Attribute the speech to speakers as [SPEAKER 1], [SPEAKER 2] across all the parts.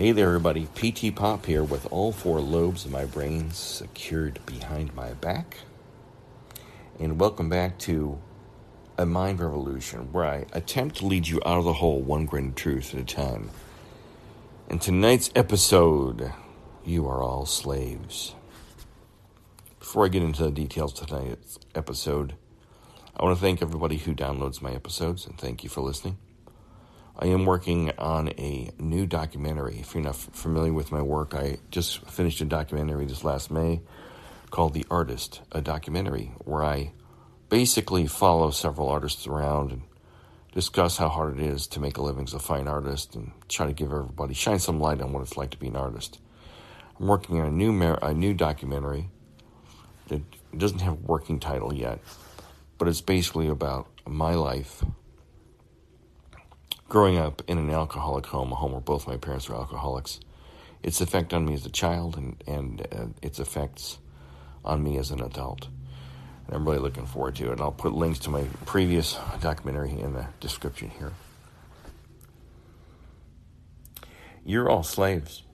[SPEAKER 1] Hey there, everybody. PT Pop here with all four lobes of my brain secured behind my back. And welcome back to A Mind Revolution, where I attempt to lead you out of the hole one grain of truth at a time. In tonight's episode, you are all slaves. Before I get into the details of tonight's episode, I want to thank everybody who downloads my episodes and thank you for listening. I am working on a new documentary. If you're not familiar with my work, I just finished a documentary this last May called The Artist, a documentary where I basically follow several artists around and discuss how hard it is to make a living as a fine artist and try to give everybody shine some light on what it's like to be an artist. I'm working on a new a new documentary that doesn't have a working title yet, but it's basically about my life growing up in an alcoholic home, a home where both my parents were alcoholics, its effect on me as a child and, and uh, its effects on me as an adult. And I'm really looking forward to it. I'll put links to my previous documentary in the description here. You're all slaves.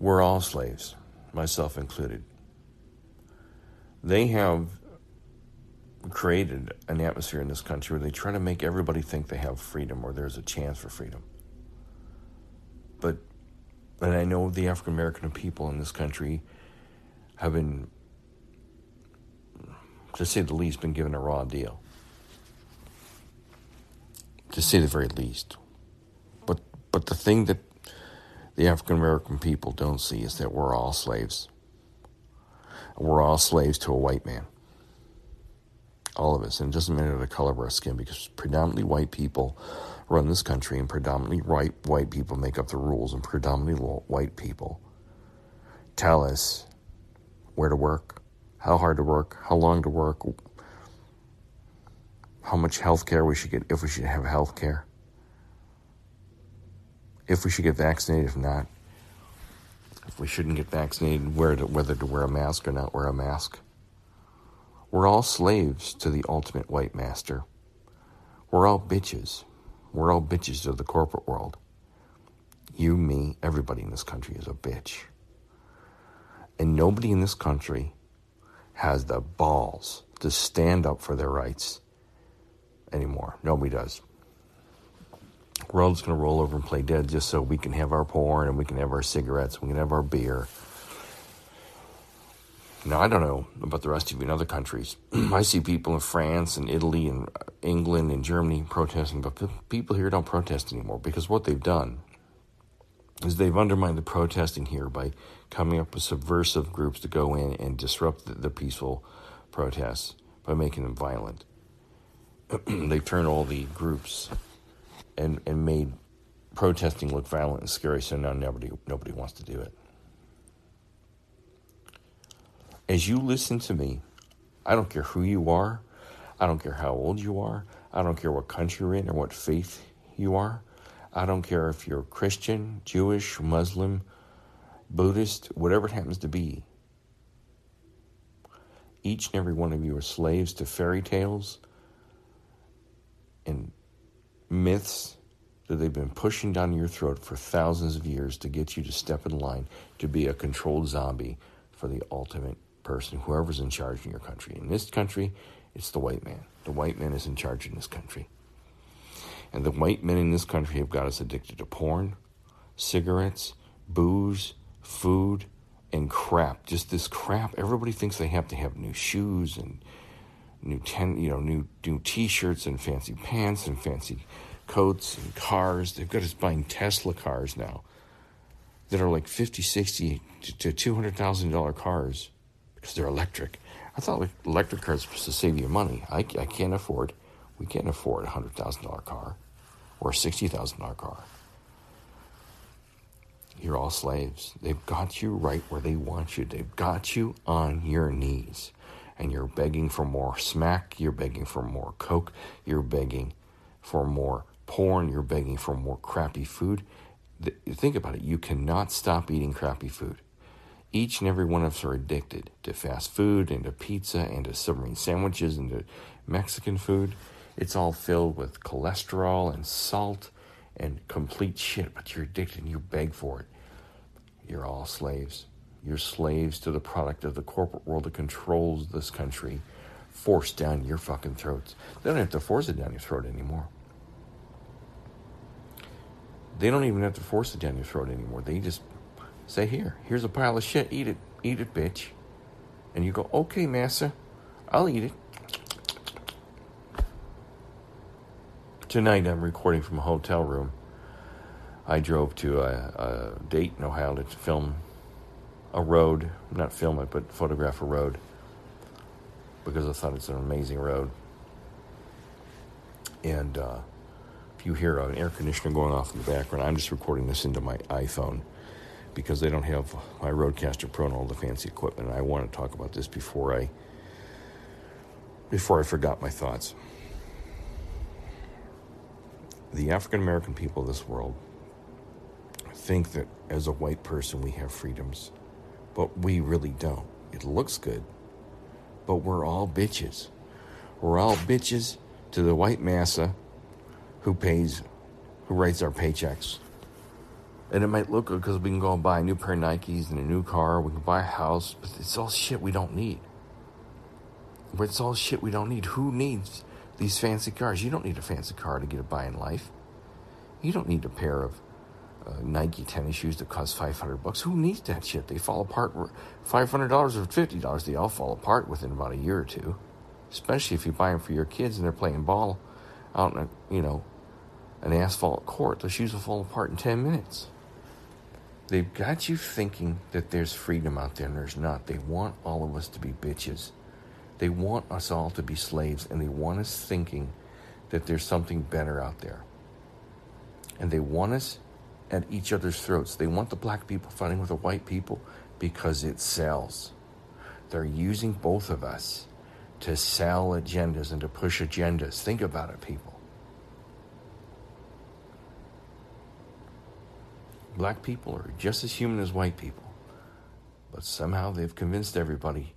[SPEAKER 1] We're all slaves, myself included. They have created an atmosphere in this country where they try to make everybody think they have freedom or there's a chance for freedom. But, and I know the African American people in this country have been, to say the least, been given a raw deal. To say the very least. But, but the thing that the African American people don't see is that we're all slaves. We're all slaves to a white man all of us. And it doesn't matter the color of our skin because predominantly white people run this country and predominantly white, white people make up the rules and predominantly white people tell us where to work, how hard to work, how long to work, how much health care we should get, if we should have health care, if we should get vaccinated, if not, if we shouldn't get vaccinated, where to, whether to wear a mask or not wear a mask. We're all slaves to the ultimate white master. We're all bitches. We're all bitches of the corporate world. You, me, everybody in this country is a bitch. And nobody in this country has the balls to stand up for their rights anymore. Nobody does. We're all just going to roll over and play dead just so we can have our porn and we can have our cigarettes, and we can have our beer now, I don't know about the rest of you in other countries. I see people in France and Italy and uh, England and Germany protesting, but people here don't protest anymore because what they've done is they've undermined the protesting here by coming up with subversive groups to go in and disrupt the, the peaceful protests by making them violent. they've turned all the groups and, and made protesting look violent and scary, so now nobody, nobody wants to do it as you listen to me, I don't care who you are, I don't care how old you are, I don't care what country you're in or what faith you are, I don't care if you're Christian, Jewish, Muslim, Buddhist, whatever it happens to be. Each and every one of you are slaves to fairy tales and myths that they've been pushing down your throat for thousands of years to get you to step in line to be a controlled zombie for the ultimate person, whoever's in charge in your country. In this country, it's the white man. The white man is in charge in this country. And the white men in this country have got us addicted to porn, cigarettes, booze, food, and crap. Just this crap. Everybody thinks they have to have new shoes and new ten, you know, new new t-shirts and fancy pants and fancy coats and cars. They've got us buying Tesla cars now that are like 50, 60 to $200,000 cars because they're electric. I thought electric cars supposed to save you money. I, I can't afford, we can't afford a $100,000 car or a $60,000 car. You're all slaves. They've got you right where they want you. They've got you on your knees. And you're begging for more smack. You're begging for more coke. You're begging for more porn. You're begging for more crappy food. Think about it. You cannot stop eating crappy food. Each and every one of us are addicted to fast food and to pizza and to submarine sandwiches and to Mexican food. It's all filled with cholesterol and salt and complete shit, but you're addicted and you beg for it. You're all slaves. You're slaves to the product of the corporate world that controls this country, forced down your fucking throats. They don't have to force it down your throat anymore. They don't even have to force it down your throat anymore. They just say, Here, here's a pile of shit. Eat it. Eat it, bitch. And you go, Okay, massa, I'll eat it. Tonight I'm recording from a hotel room. I drove to a, a date in Ohio to film a road, not film it, but photograph a road because I thought it's an amazing road. And uh, if you hear an air conditioner going off in the background, I'm just recording this into my iPhone because they don't have my RODECaster Pro and all the fancy equipment. I want to talk about this before I before I forgot my thoughts the African American people of this world think that as a white person we have freedoms, but we really don't. It looks good, but we're all bitches. We're all bitches to the white massa who pays, who writes our paychecks. And it might look good because we can go and buy a new pair of Nikes and a new car, we can buy a house, but it's all shit we don't need. But it's all shit we don't need. Who needs these fancy cars. You don't need a fancy car to get by in life. You don't need a pair of uh, Nike tennis shoes that cost 500 bucks. Who needs that shit? They fall apart. $500 or $50, they all fall apart within about a year or two. Especially if you buy them for your kids and they're playing ball out in a, you know, an asphalt court. The shoes will fall apart in 10 minutes. They've got you thinking that there's freedom out there and there's not. They want all of us to be bitches. They want us all to be slaves and they want us thinking that there's something better out there. And they want us at each other's throats. They want the black people fighting with the white people because it sells. They're using both of us to sell agendas and to push agendas. Think about it, people. Black people are just as human as white people, but somehow they've convinced everybody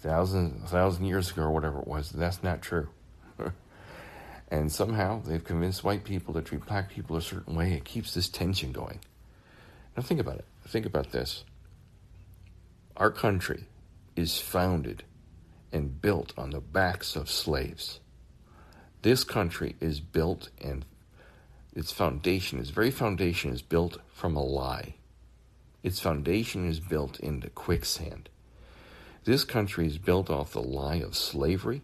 [SPEAKER 1] thousand thousand years ago or whatever it was. That's not true. and somehow they've convinced white people to treat black people a certain way. It keeps this tension going. Now think about it. Think about this. Our country is founded and built on the backs of slaves. This country is built and its foundation, its very foundation is built from a lie. Its foundation is built into quicksand. This country is built off the lie of slavery,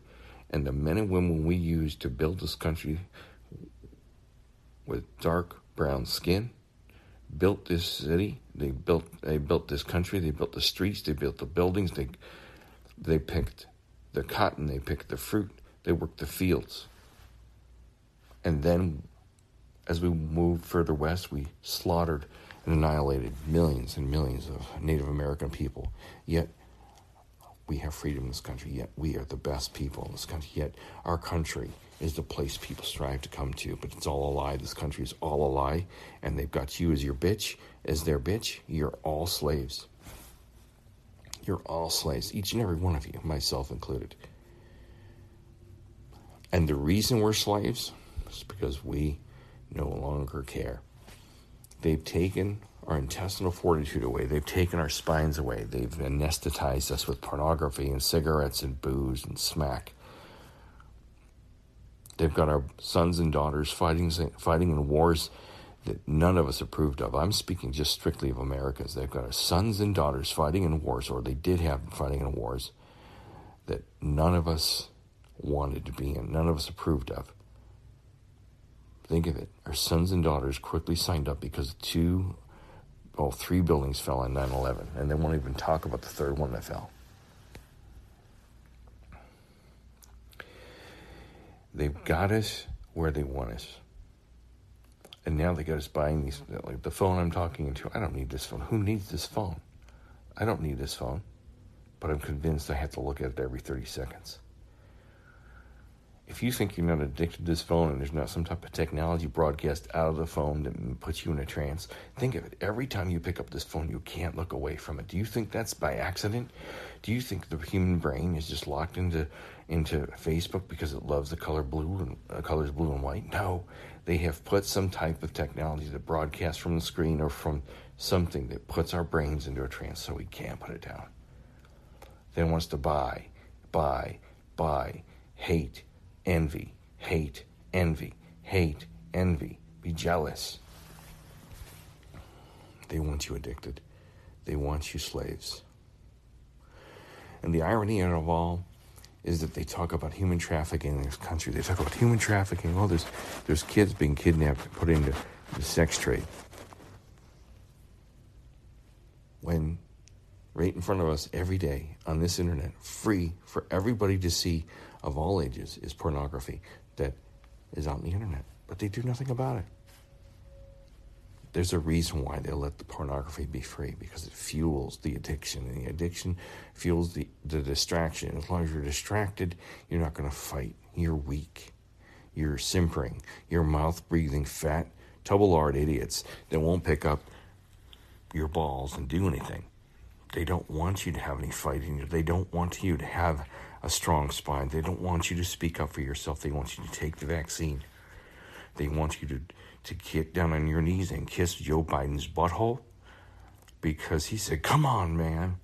[SPEAKER 1] and the men and women we use to build this country with dark brown skin built this city. They built they built this country. They built the streets. They built the buildings. They they picked the cotton. They picked the fruit. They worked the fields. And then, as we moved further west, we slaughtered and annihilated millions and millions of Native American people. Yet we have freedom in this country, yet we are the best people in this country, yet our country is the place people strive to come to, but it's all a lie. This country is all a lie, and they've got you as your bitch, as their bitch. You're all slaves. You're all slaves, each and every one of you, myself included. And the reason we're slaves is because we no longer care. They've taken our intestinal fortitude away. They've taken our spines away. They've anesthetized us with pornography and cigarettes and booze and smack. They've got our sons and daughters fighting fighting in wars that none of us approved of. I'm speaking just strictly of Americas. They've got our sons and daughters fighting in wars, or they did have fighting in wars that none of us wanted to be in, none of us approved of. Think of it. Our sons and daughters quickly signed up because two well, three buildings fell on 9 11, and they won't even talk about the third one that fell. They've got us where they want us. And now they got us buying these, like the phone I'm talking into. I don't need this phone. Who needs this phone? I don't need this phone. But I'm convinced I have to look at it every 30 seconds if you think you're not addicted to this phone and there's not some type of technology broadcast out of the phone that puts you in a trance, think of it. Every time you pick up this phone, you can't look away from it. Do you think that's by accident? Do you think the human brain is just locked into into Facebook because it loves the color blue and uh, colors blue and white? No, They have put some type of technology that broadcasts from the screen or from something that puts our brains into a trance so we can't put it down. They want us to buy, buy, buy, hate, envy, hate, envy, hate, envy, be jealous. They want you addicted. They want you slaves. And the irony of all is that they talk about human trafficking in this country. They talk about human trafficking. Oh, there's there's kids being kidnapped, put into the sex trade. When right in front of us every day on this internet, free for everybody to see of all ages, is pornography that is on the internet. But they do nothing about it. There's a reason why they let the pornography be free because it fuels the addiction, and the addiction fuels the, the distraction. As long as you're distracted, you're not going to fight. You're weak. You're simpering. You're mouth breathing, fat, double lard idiots that won't pick up your balls and do anything. They don't want you to have any fight in you. They don't want you to have a strong spine. They don't want you to speak up for yourself. They want you to take the vaccine. They want you to to get down on your knees and kiss Joe Biden's butthole because he said, Come on, man.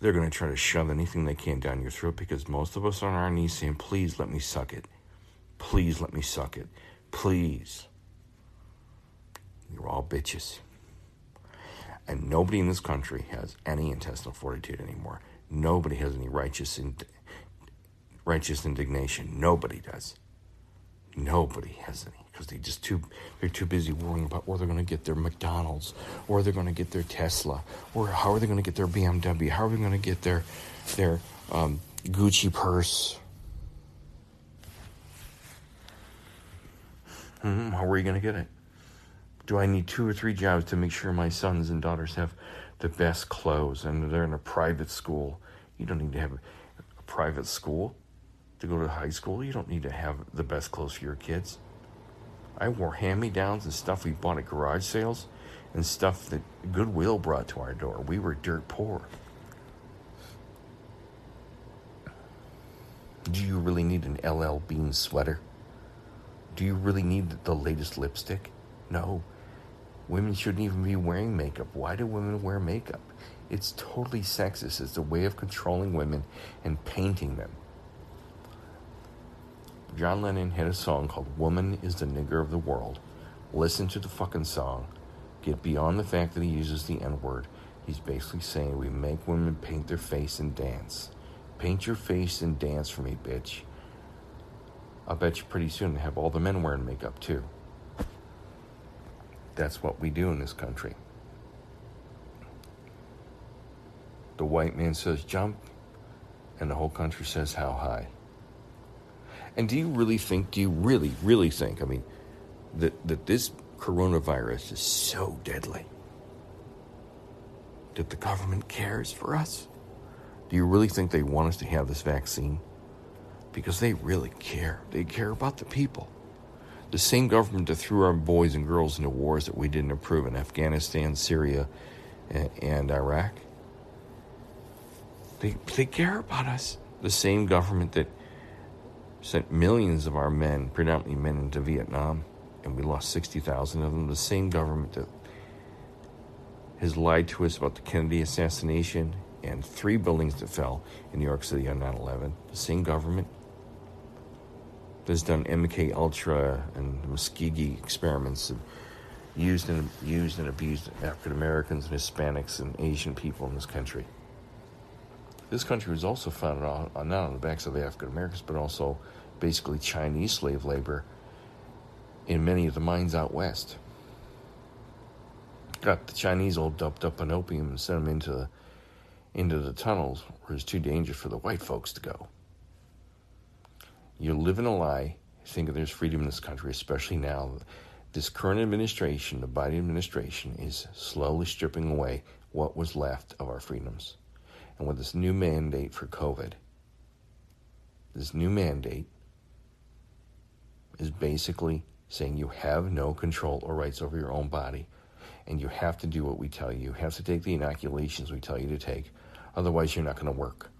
[SPEAKER 1] They're going to try to shove anything they can down your throat because most of us are on our knees saying, Please let me suck it. Please let me suck it. Please. You're all bitches. And nobody in this country has any intestinal fortitude anymore. Nobody has any righteous, ind- righteous indignation. Nobody does. Nobody has any because they just too they're too busy worrying about where they're going to get their McDonald's, or they're going to get their Tesla, or how are they going to get their BMW, how are they going to get their their um, Gucci purse. Mm-hmm. How are you going to get it? Do I need two or three jobs to make sure my sons and daughters have the best clothes and they're in a private school? You don't need to have a private school to go to high school. You don't need to have the best clothes for your kids. I wore hand me downs and stuff we bought at garage sales and stuff that Goodwill brought to our door. We were dirt poor. Do you really need an LL Bean sweater? Do you really need the latest lipstick? No. Women shouldn't even be wearing makeup. Why do women wear makeup? It's totally sexist. It's a way of controlling women and painting them. John Lennon had a song called Woman is the Nigger of the World. Listen to the fucking song. Get beyond the fact that he uses the N word. He's basically saying we make women paint their face and dance. Paint your face and dance for me, bitch. I'll bet you pretty soon have all the men wearing makeup too. That's what we do in this country. The white man says jump, and the whole country says how high. And do you really think, do you really, really think, I mean, that, that this coronavirus is so deadly that the government cares for us? Do you really think they want us to have this vaccine? Because they really care. They care about the people. The same government that threw our boys and girls into wars that we didn't approve in Afghanistan, Syria, and Iraq. They, they care about us. The same government that sent millions of our men, predominantly men, into Vietnam, and we lost 60,000 of them. The same government that has lied to us about the Kennedy assassination and three buildings that fell in New York City on 9 11. The same government that's done MK Ultra and Tuskegee experiments and used and used and abused African Americans and Hispanics and Asian people in this country. This country was also founded on, on not on the backs of the African Americans, but also basically Chinese slave labor in many of the mines out west. Got the Chinese all dumped up on opium and sent them into the, into the tunnels where it's too dangerous for the white folks to go. You live in a lie, think that there's freedom in this country, especially now. This current administration, the Biden administration, is slowly stripping away what was left of our freedoms. And with this new mandate for COVID, this new mandate is basically saying you have no control or rights over your own body, and you have to do what we tell you. You have to take the inoculations we tell you to take, otherwise, you're not going to work.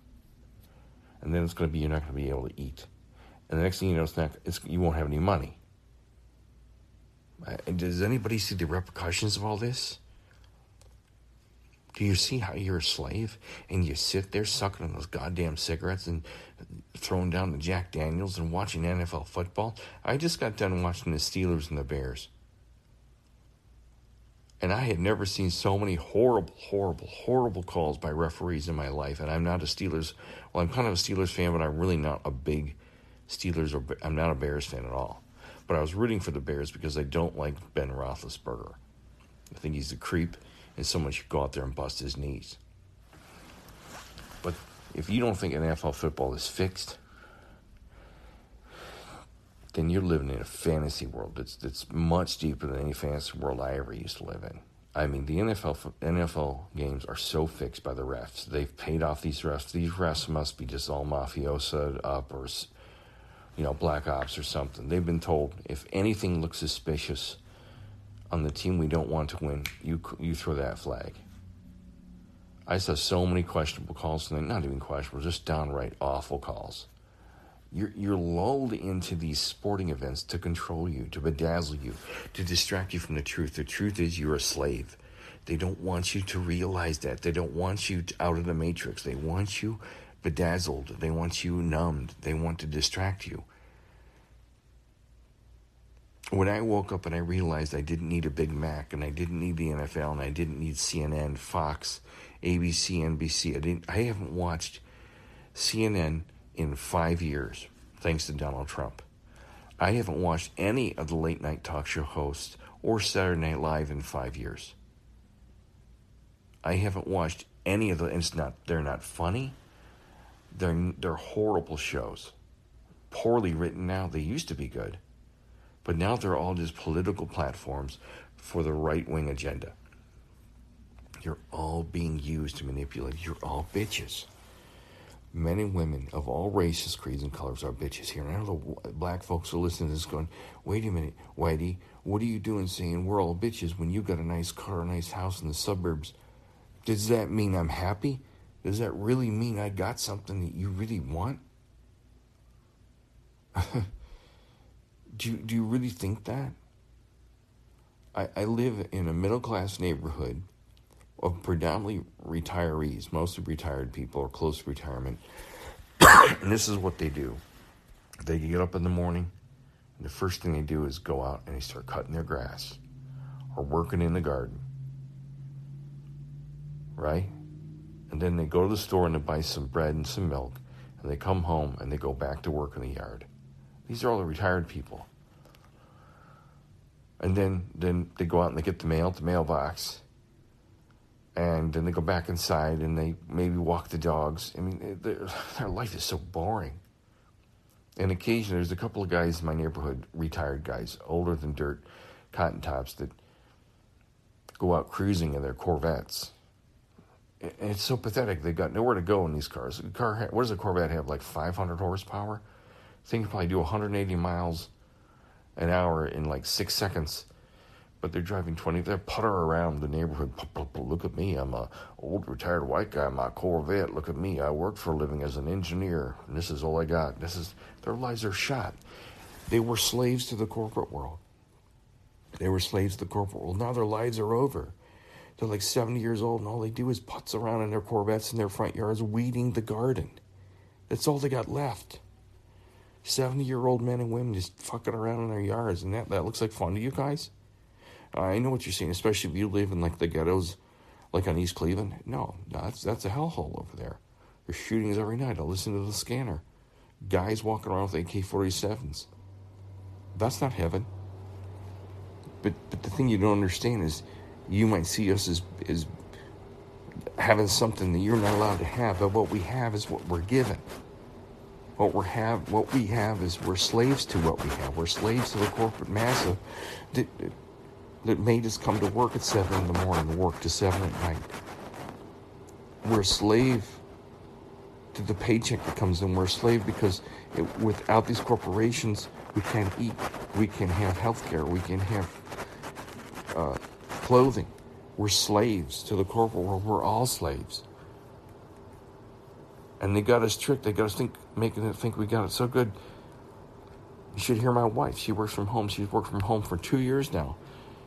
[SPEAKER 1] And then it's going to be you're not going to be able to eat. And the next thing you know, it's not, it's, you won't have any money. And does anybody see the repercussions of all this? Do you see how you're a slave and you sit there sucking on those goddamn cigarettes and throwing down the Jack Daniels and watching NFL football? I just got done watching the Steelers and the Bears. And I had never seen so many horrible, horrible, horrible calls by referees in my life. And I'm not a Steelers, well, I'm kind of a Steelers fan, but I'm really not a big Steelers or I'm not a Bears fan at all. But I was rooting for the Bears because I don't like Ben Roethlisberger. I think he's a creep and someone should go out there and bust his knees. But if you don't think NFL football is fixed, then you're living in a fantasy world that's that's much deeper than any fantasy world I ever used to live in. I mean, the NFL NFL games are so fixed by the refs. They've paid off these refs. These refs must be just all mafiosa up or, you know, black ops or something. They've been told if anything looks suspicious on the team we don't want to win, you you throw that flag. I saw so many questionable calls tonight. Not even questionable, just downright awful calls. You're, you're lulled into these sporting events to control you, to bedazzle you, to distract you from the truth. The truth is you're a slave. They don't want you to realize that. They don't want you out of the matrix. They want you bedazzled. They want you numbed. They want to distract you. When I woke up and I realized I didn't need a Big Mac and I didn't need the NFL and I didn't need CNN, Fox, ABC, NBC. I didn't I haven't watched CNN in five years, thanks to Donald Trump. I haven't watched any of the late night talk show hosts or Saturday Night Live in five years. I haven't watched any of the. It's not. They're not funny. They're they're horrible shows, poorly written. Now they used to be good, but now they're all just political platforms for the right wing agenda. You're all being used to manipulate. You're all bitches men and women of all races, creeds, and colors are bitches here. And I know the black folks are listening to this going, wait a minute, Whitey, what are you doing saying we're all bitches when you've got a nice car, a nice house in the suburbs? Does that mean I'm happy? Does that really mean I got something that you really want? do, you, do you really think that? I, I live in a middle class neighborhood of predominantly retirees, mostly retired people or close to retirement. and this is what they do. They get up in the morning, and the first thing they do is go out and they start cutting their grass or working in the garden. Right? And then they go to the store and they buy some bread and some milk, and they come home and they go back to work in the yard. These are all the retired people. And then, then they go out and they get the mail at the mailbox and then they go back inside and they maybe walk the dogs. I mean, their, their life is so boring. And occasionally, there's a couple of guys in my neighborhood, retired guys, older than dirt, cotton tops, that go out cruising in their Corvettes. It's so pathetic. They've got nowhere to go in these cars. Car, what does a Corvette have? Like 500 horsepower. Thing can probably do 180 miles an hour in like six seconds. But they're driving 20 They're putter around the neighborhood. Look at me. I'm a old retired white guy. My corvette. Look at me. I work for a living as an engineer. And this is all i got. This is their lives are shot. They were slaves to the corporate world. They were slaves to the corporate world. Now their lives are over they're like 70 years old and all they do is putz around in their corvettes in their front yards weeding the garden that's all they got left 70 year old men and women just fucking around in their yards and that, that looks like fun to you guys I know what you're saying, especially if you live in like the ghettos, like on East Cleveland. No, that's that's a hellhole over there. There's shootings every night. I listen to the scanner. Guys walking around with AK-47s. That's not heaven. But but the thing you don't understand is, you might see us as as having something that you're not allowed to have. But what we have is what we're given. What we have, what we have is we're slaves to what we have. We're slaves to the corporate massa that, that made us come to work at 7 in the morning and work to 7 at night. We're a slave to the paycheck that comes in. We're a slave because it, without these corporations, we can't eat. We can have health care. We can have clothing. We're slaves to the corporate world. We're all slaves. And they got us tricked. They got us think, making it think we got it so good. You should hear my wife. She works from home. She's worked from home for two years now.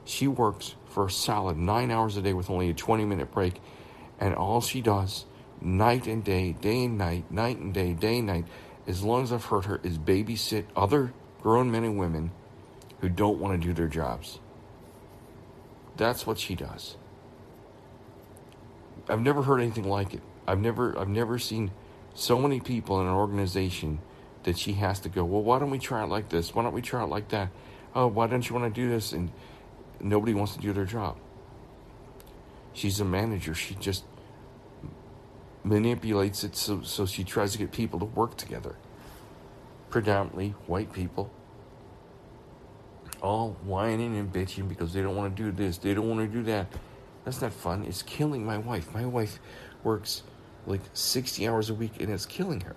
[SPEAKER 1] She works for a solid nine hours a day with only a 20 minute break. And all she does, night and day, day and night, night and day, day and night, as long as I've heard her, is babysit other grown men and women who don't want to do their jobs. That's what she does. I've never heard anything like it. I've never I've never seen so many people in an organization that she has to go, well, why don't we try it like this? Why don't we try it like that? Oh, why don't you want to do this? And nobody wants to do their job. She's a manager. She just manipulates it so, so she tries to get people to work together. Predominantly white people. All whining and bitching because they don't want to do this, they don't want to do that. That's not fun. It's killing my wife. My wife works like 60 hours a week and it's killing her.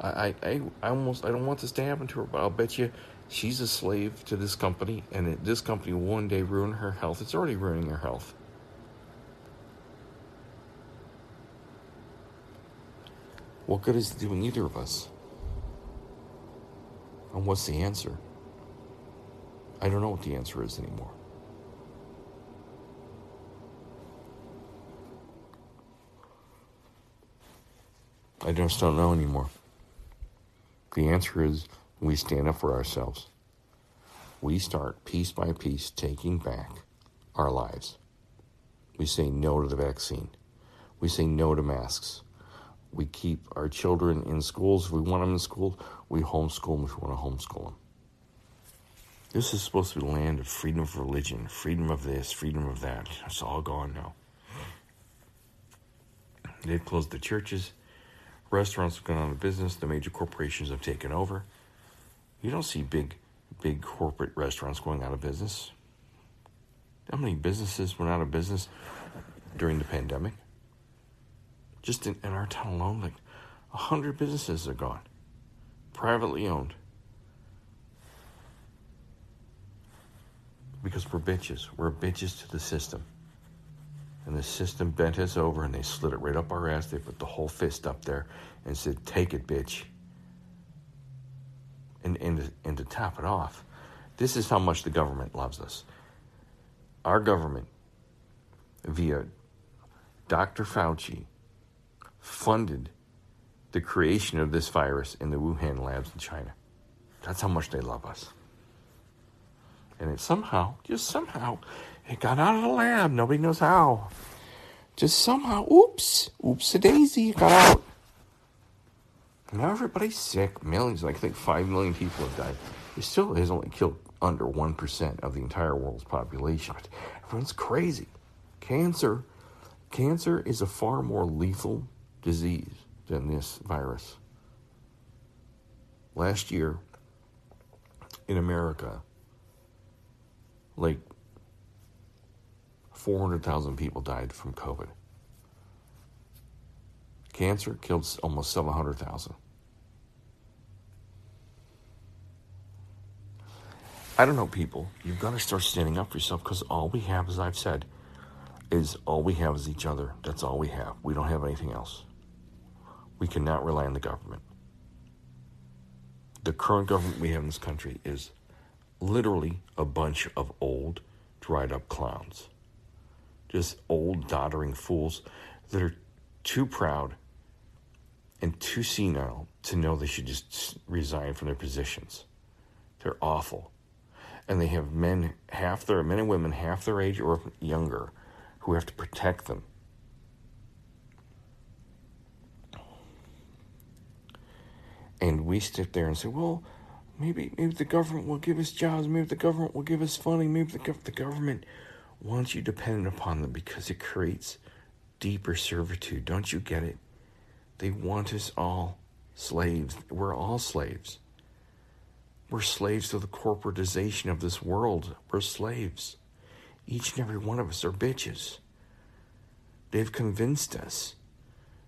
[SPEAKER 1] I, I, I almost I don't want this to happen to her, but I'll bet you she's a slave to this company, and it, this company will one day ruin her health. It's already ruining her health. What good is it doing either of us? And what's the answer? I don't know what the answer is anymore. I just don't know anymore. The answer is we stand up for ourselves. We start piece by piece taking back our lives. We say no to the vaccine. We say no to masks. We keep our children in schools if we want them in school. We homeschool them if we want to homeschool them. This is supposed to be the land of freedom of religion, freedom of this, freedom of that. It's all gone now. They've closed the churches. Restaurants have gone out of business. The major corporations have taken over. You don't see big, big corporate restaurants going out of business. How many businesses went out of business during the pandemic? Just in, in our town alone, like a hundred businesses are gone, privately owned. Because we're bitches. We're bitches to the system. And the system bent us over and they slid it right up our ass. They put the whole fist up there and said, Take it, bitch. And, and, and to top it off, this is how much the government loves us. Our government, via Dr. Fauci, funded the creation of this virus in the Wuhan labs in China. That's how much they love us. And it somehow, just somehow, it got out of the lab. Nobody knows how. Just somehow, oops, oops a daisy, it got out. Now everybody's sick. Millions, like I think five million people have died. It still has only killed under 1% of the entire world's population. Everyone's crazy. Cancer, cancer is a far more lethal disease than this virus. Last year in America, like 400,000 people died from COVID. Cancer killed almost 700,000. I don't know, people. You've got to start standing up for yourself because all we have, as I've said, is all we have is each other. That's all we have. We don't have anything else. We cannot rely on the government. The current government we have in this country is literally a bunch of old, dried up clowns just old, doddering fools that are too proud and too senile to know they should just resign from their positions. They're awful. And they have men, half their men and women, half their age or younger, who have to protect them. And we sit there and say, well, maybe maybe the government will give us jobs, maybe the government will give us funding, maybe the, the government wants you dependent upon them because it creates deeper servitude. Don't you get it? They want us all slaves. We're all slaves. We're slaves to the corporatization of this world. We're slaves. Each and every one of us are bitches. They've convinced us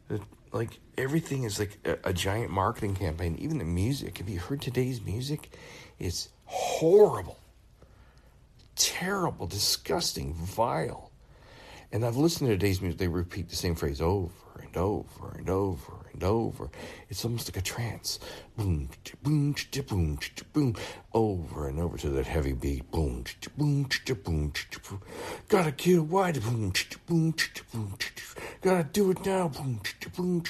[SPEAKER 1] that, like, everything is like a, a giant marketing campaign. Even the music. Have you heard today's music? It's horrible terrible, disgusting, vile. And I've listened to today's music, they repeat the same phrase over and over and over and over. It's almost like a trance. Boom, boom, boom, boom, over and over to that heavy beat. Boom, boom, boom, boom. Gotta kill wide. Boom, boom, boom. Gotta do it now. Boom, boom.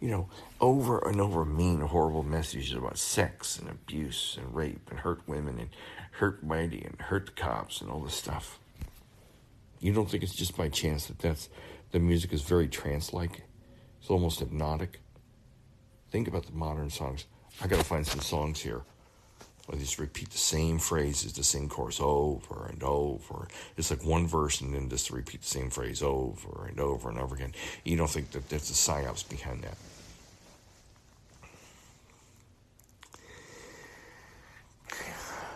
[SPEAKER 1] You know, over and over mean, horrible messages about sex and abuse and rape and hurt women and hurt mighty and hurt the cops and all this stuff. You don't think it's just by chance that that's the music is very trance-like? It's almost hypnotic. Think about the modern songs. I got to find some songs here where they just repeat the same phrases, the same chorus over and over. It's like one verse and then just repeat the same phrase over and over and over again. You don't think that there's a psyops behind that.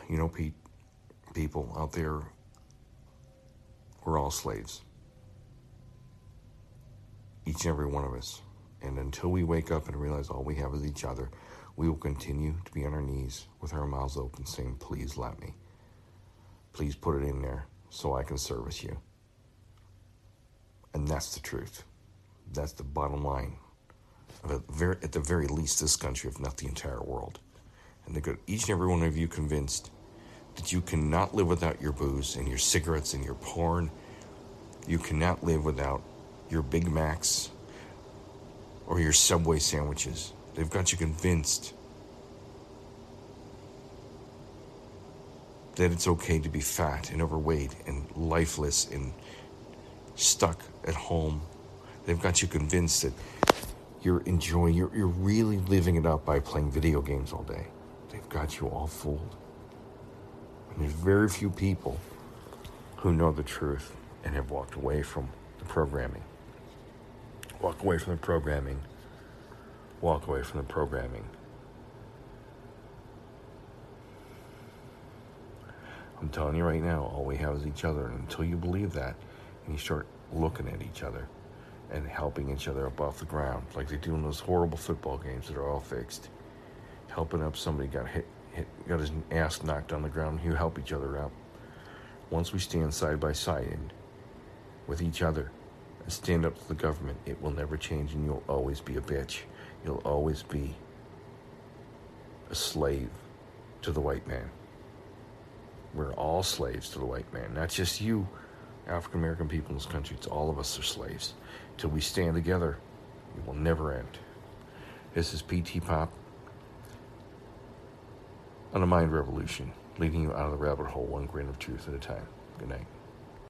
[SPEAKER 1] You know, Pete, people out there, we're all slaves. Each and every one of us. And until we wake up and realize all we have is each other, we will continue to be on our knees with our mouths open saying, Please let me. Please put it in there so I can service you. And that's the truth. That's the bottom line. At the very, at the very least, this country, if not the entire world. And they got each and every one of you convinced that you cannot live without your booze and your cigarettes and your porn. You cannot live without your Big Macs or your Subway sandwiches. They've got you convinced that it's okay to be fat and overweight and lifeless and stuck at home. They've got you convinced that you're enjoying, you're, you're really living it up by playing video games all day. They've got you all fooled. And there's very few people who know the truth and have walked away from the programming. Walk away from the programming. Walk away from the programming. I'm telling you right now, all we have is each other. And until you believe that, and you start looking at each other and helping each other up off the ground, like they do in those horrible football games that are all fixed, helping up somebody got hit got his ass knocked on the ground. You help each other out. Once we stand side by side and with each other and stand up to the government, it will never change, and you'll always be a bitch. You'll always be a slave to the white man. We're all slaves to the white man, not just you, African American people in this country. It's all of us are slaves. Till we stand together, it will never end. This is PT Pop on a mind revolution, leading you out of the rabbit hole one grain of truth at a time. Good night.